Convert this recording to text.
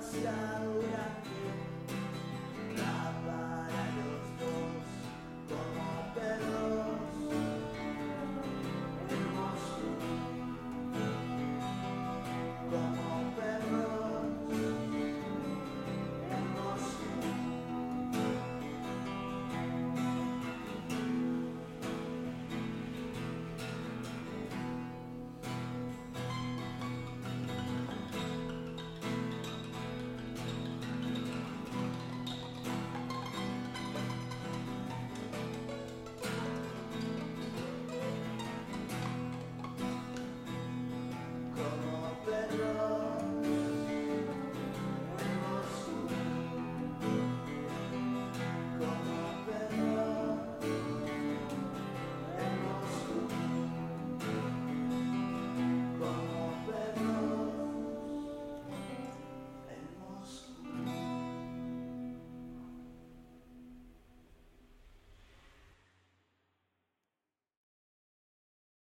hasta ahora.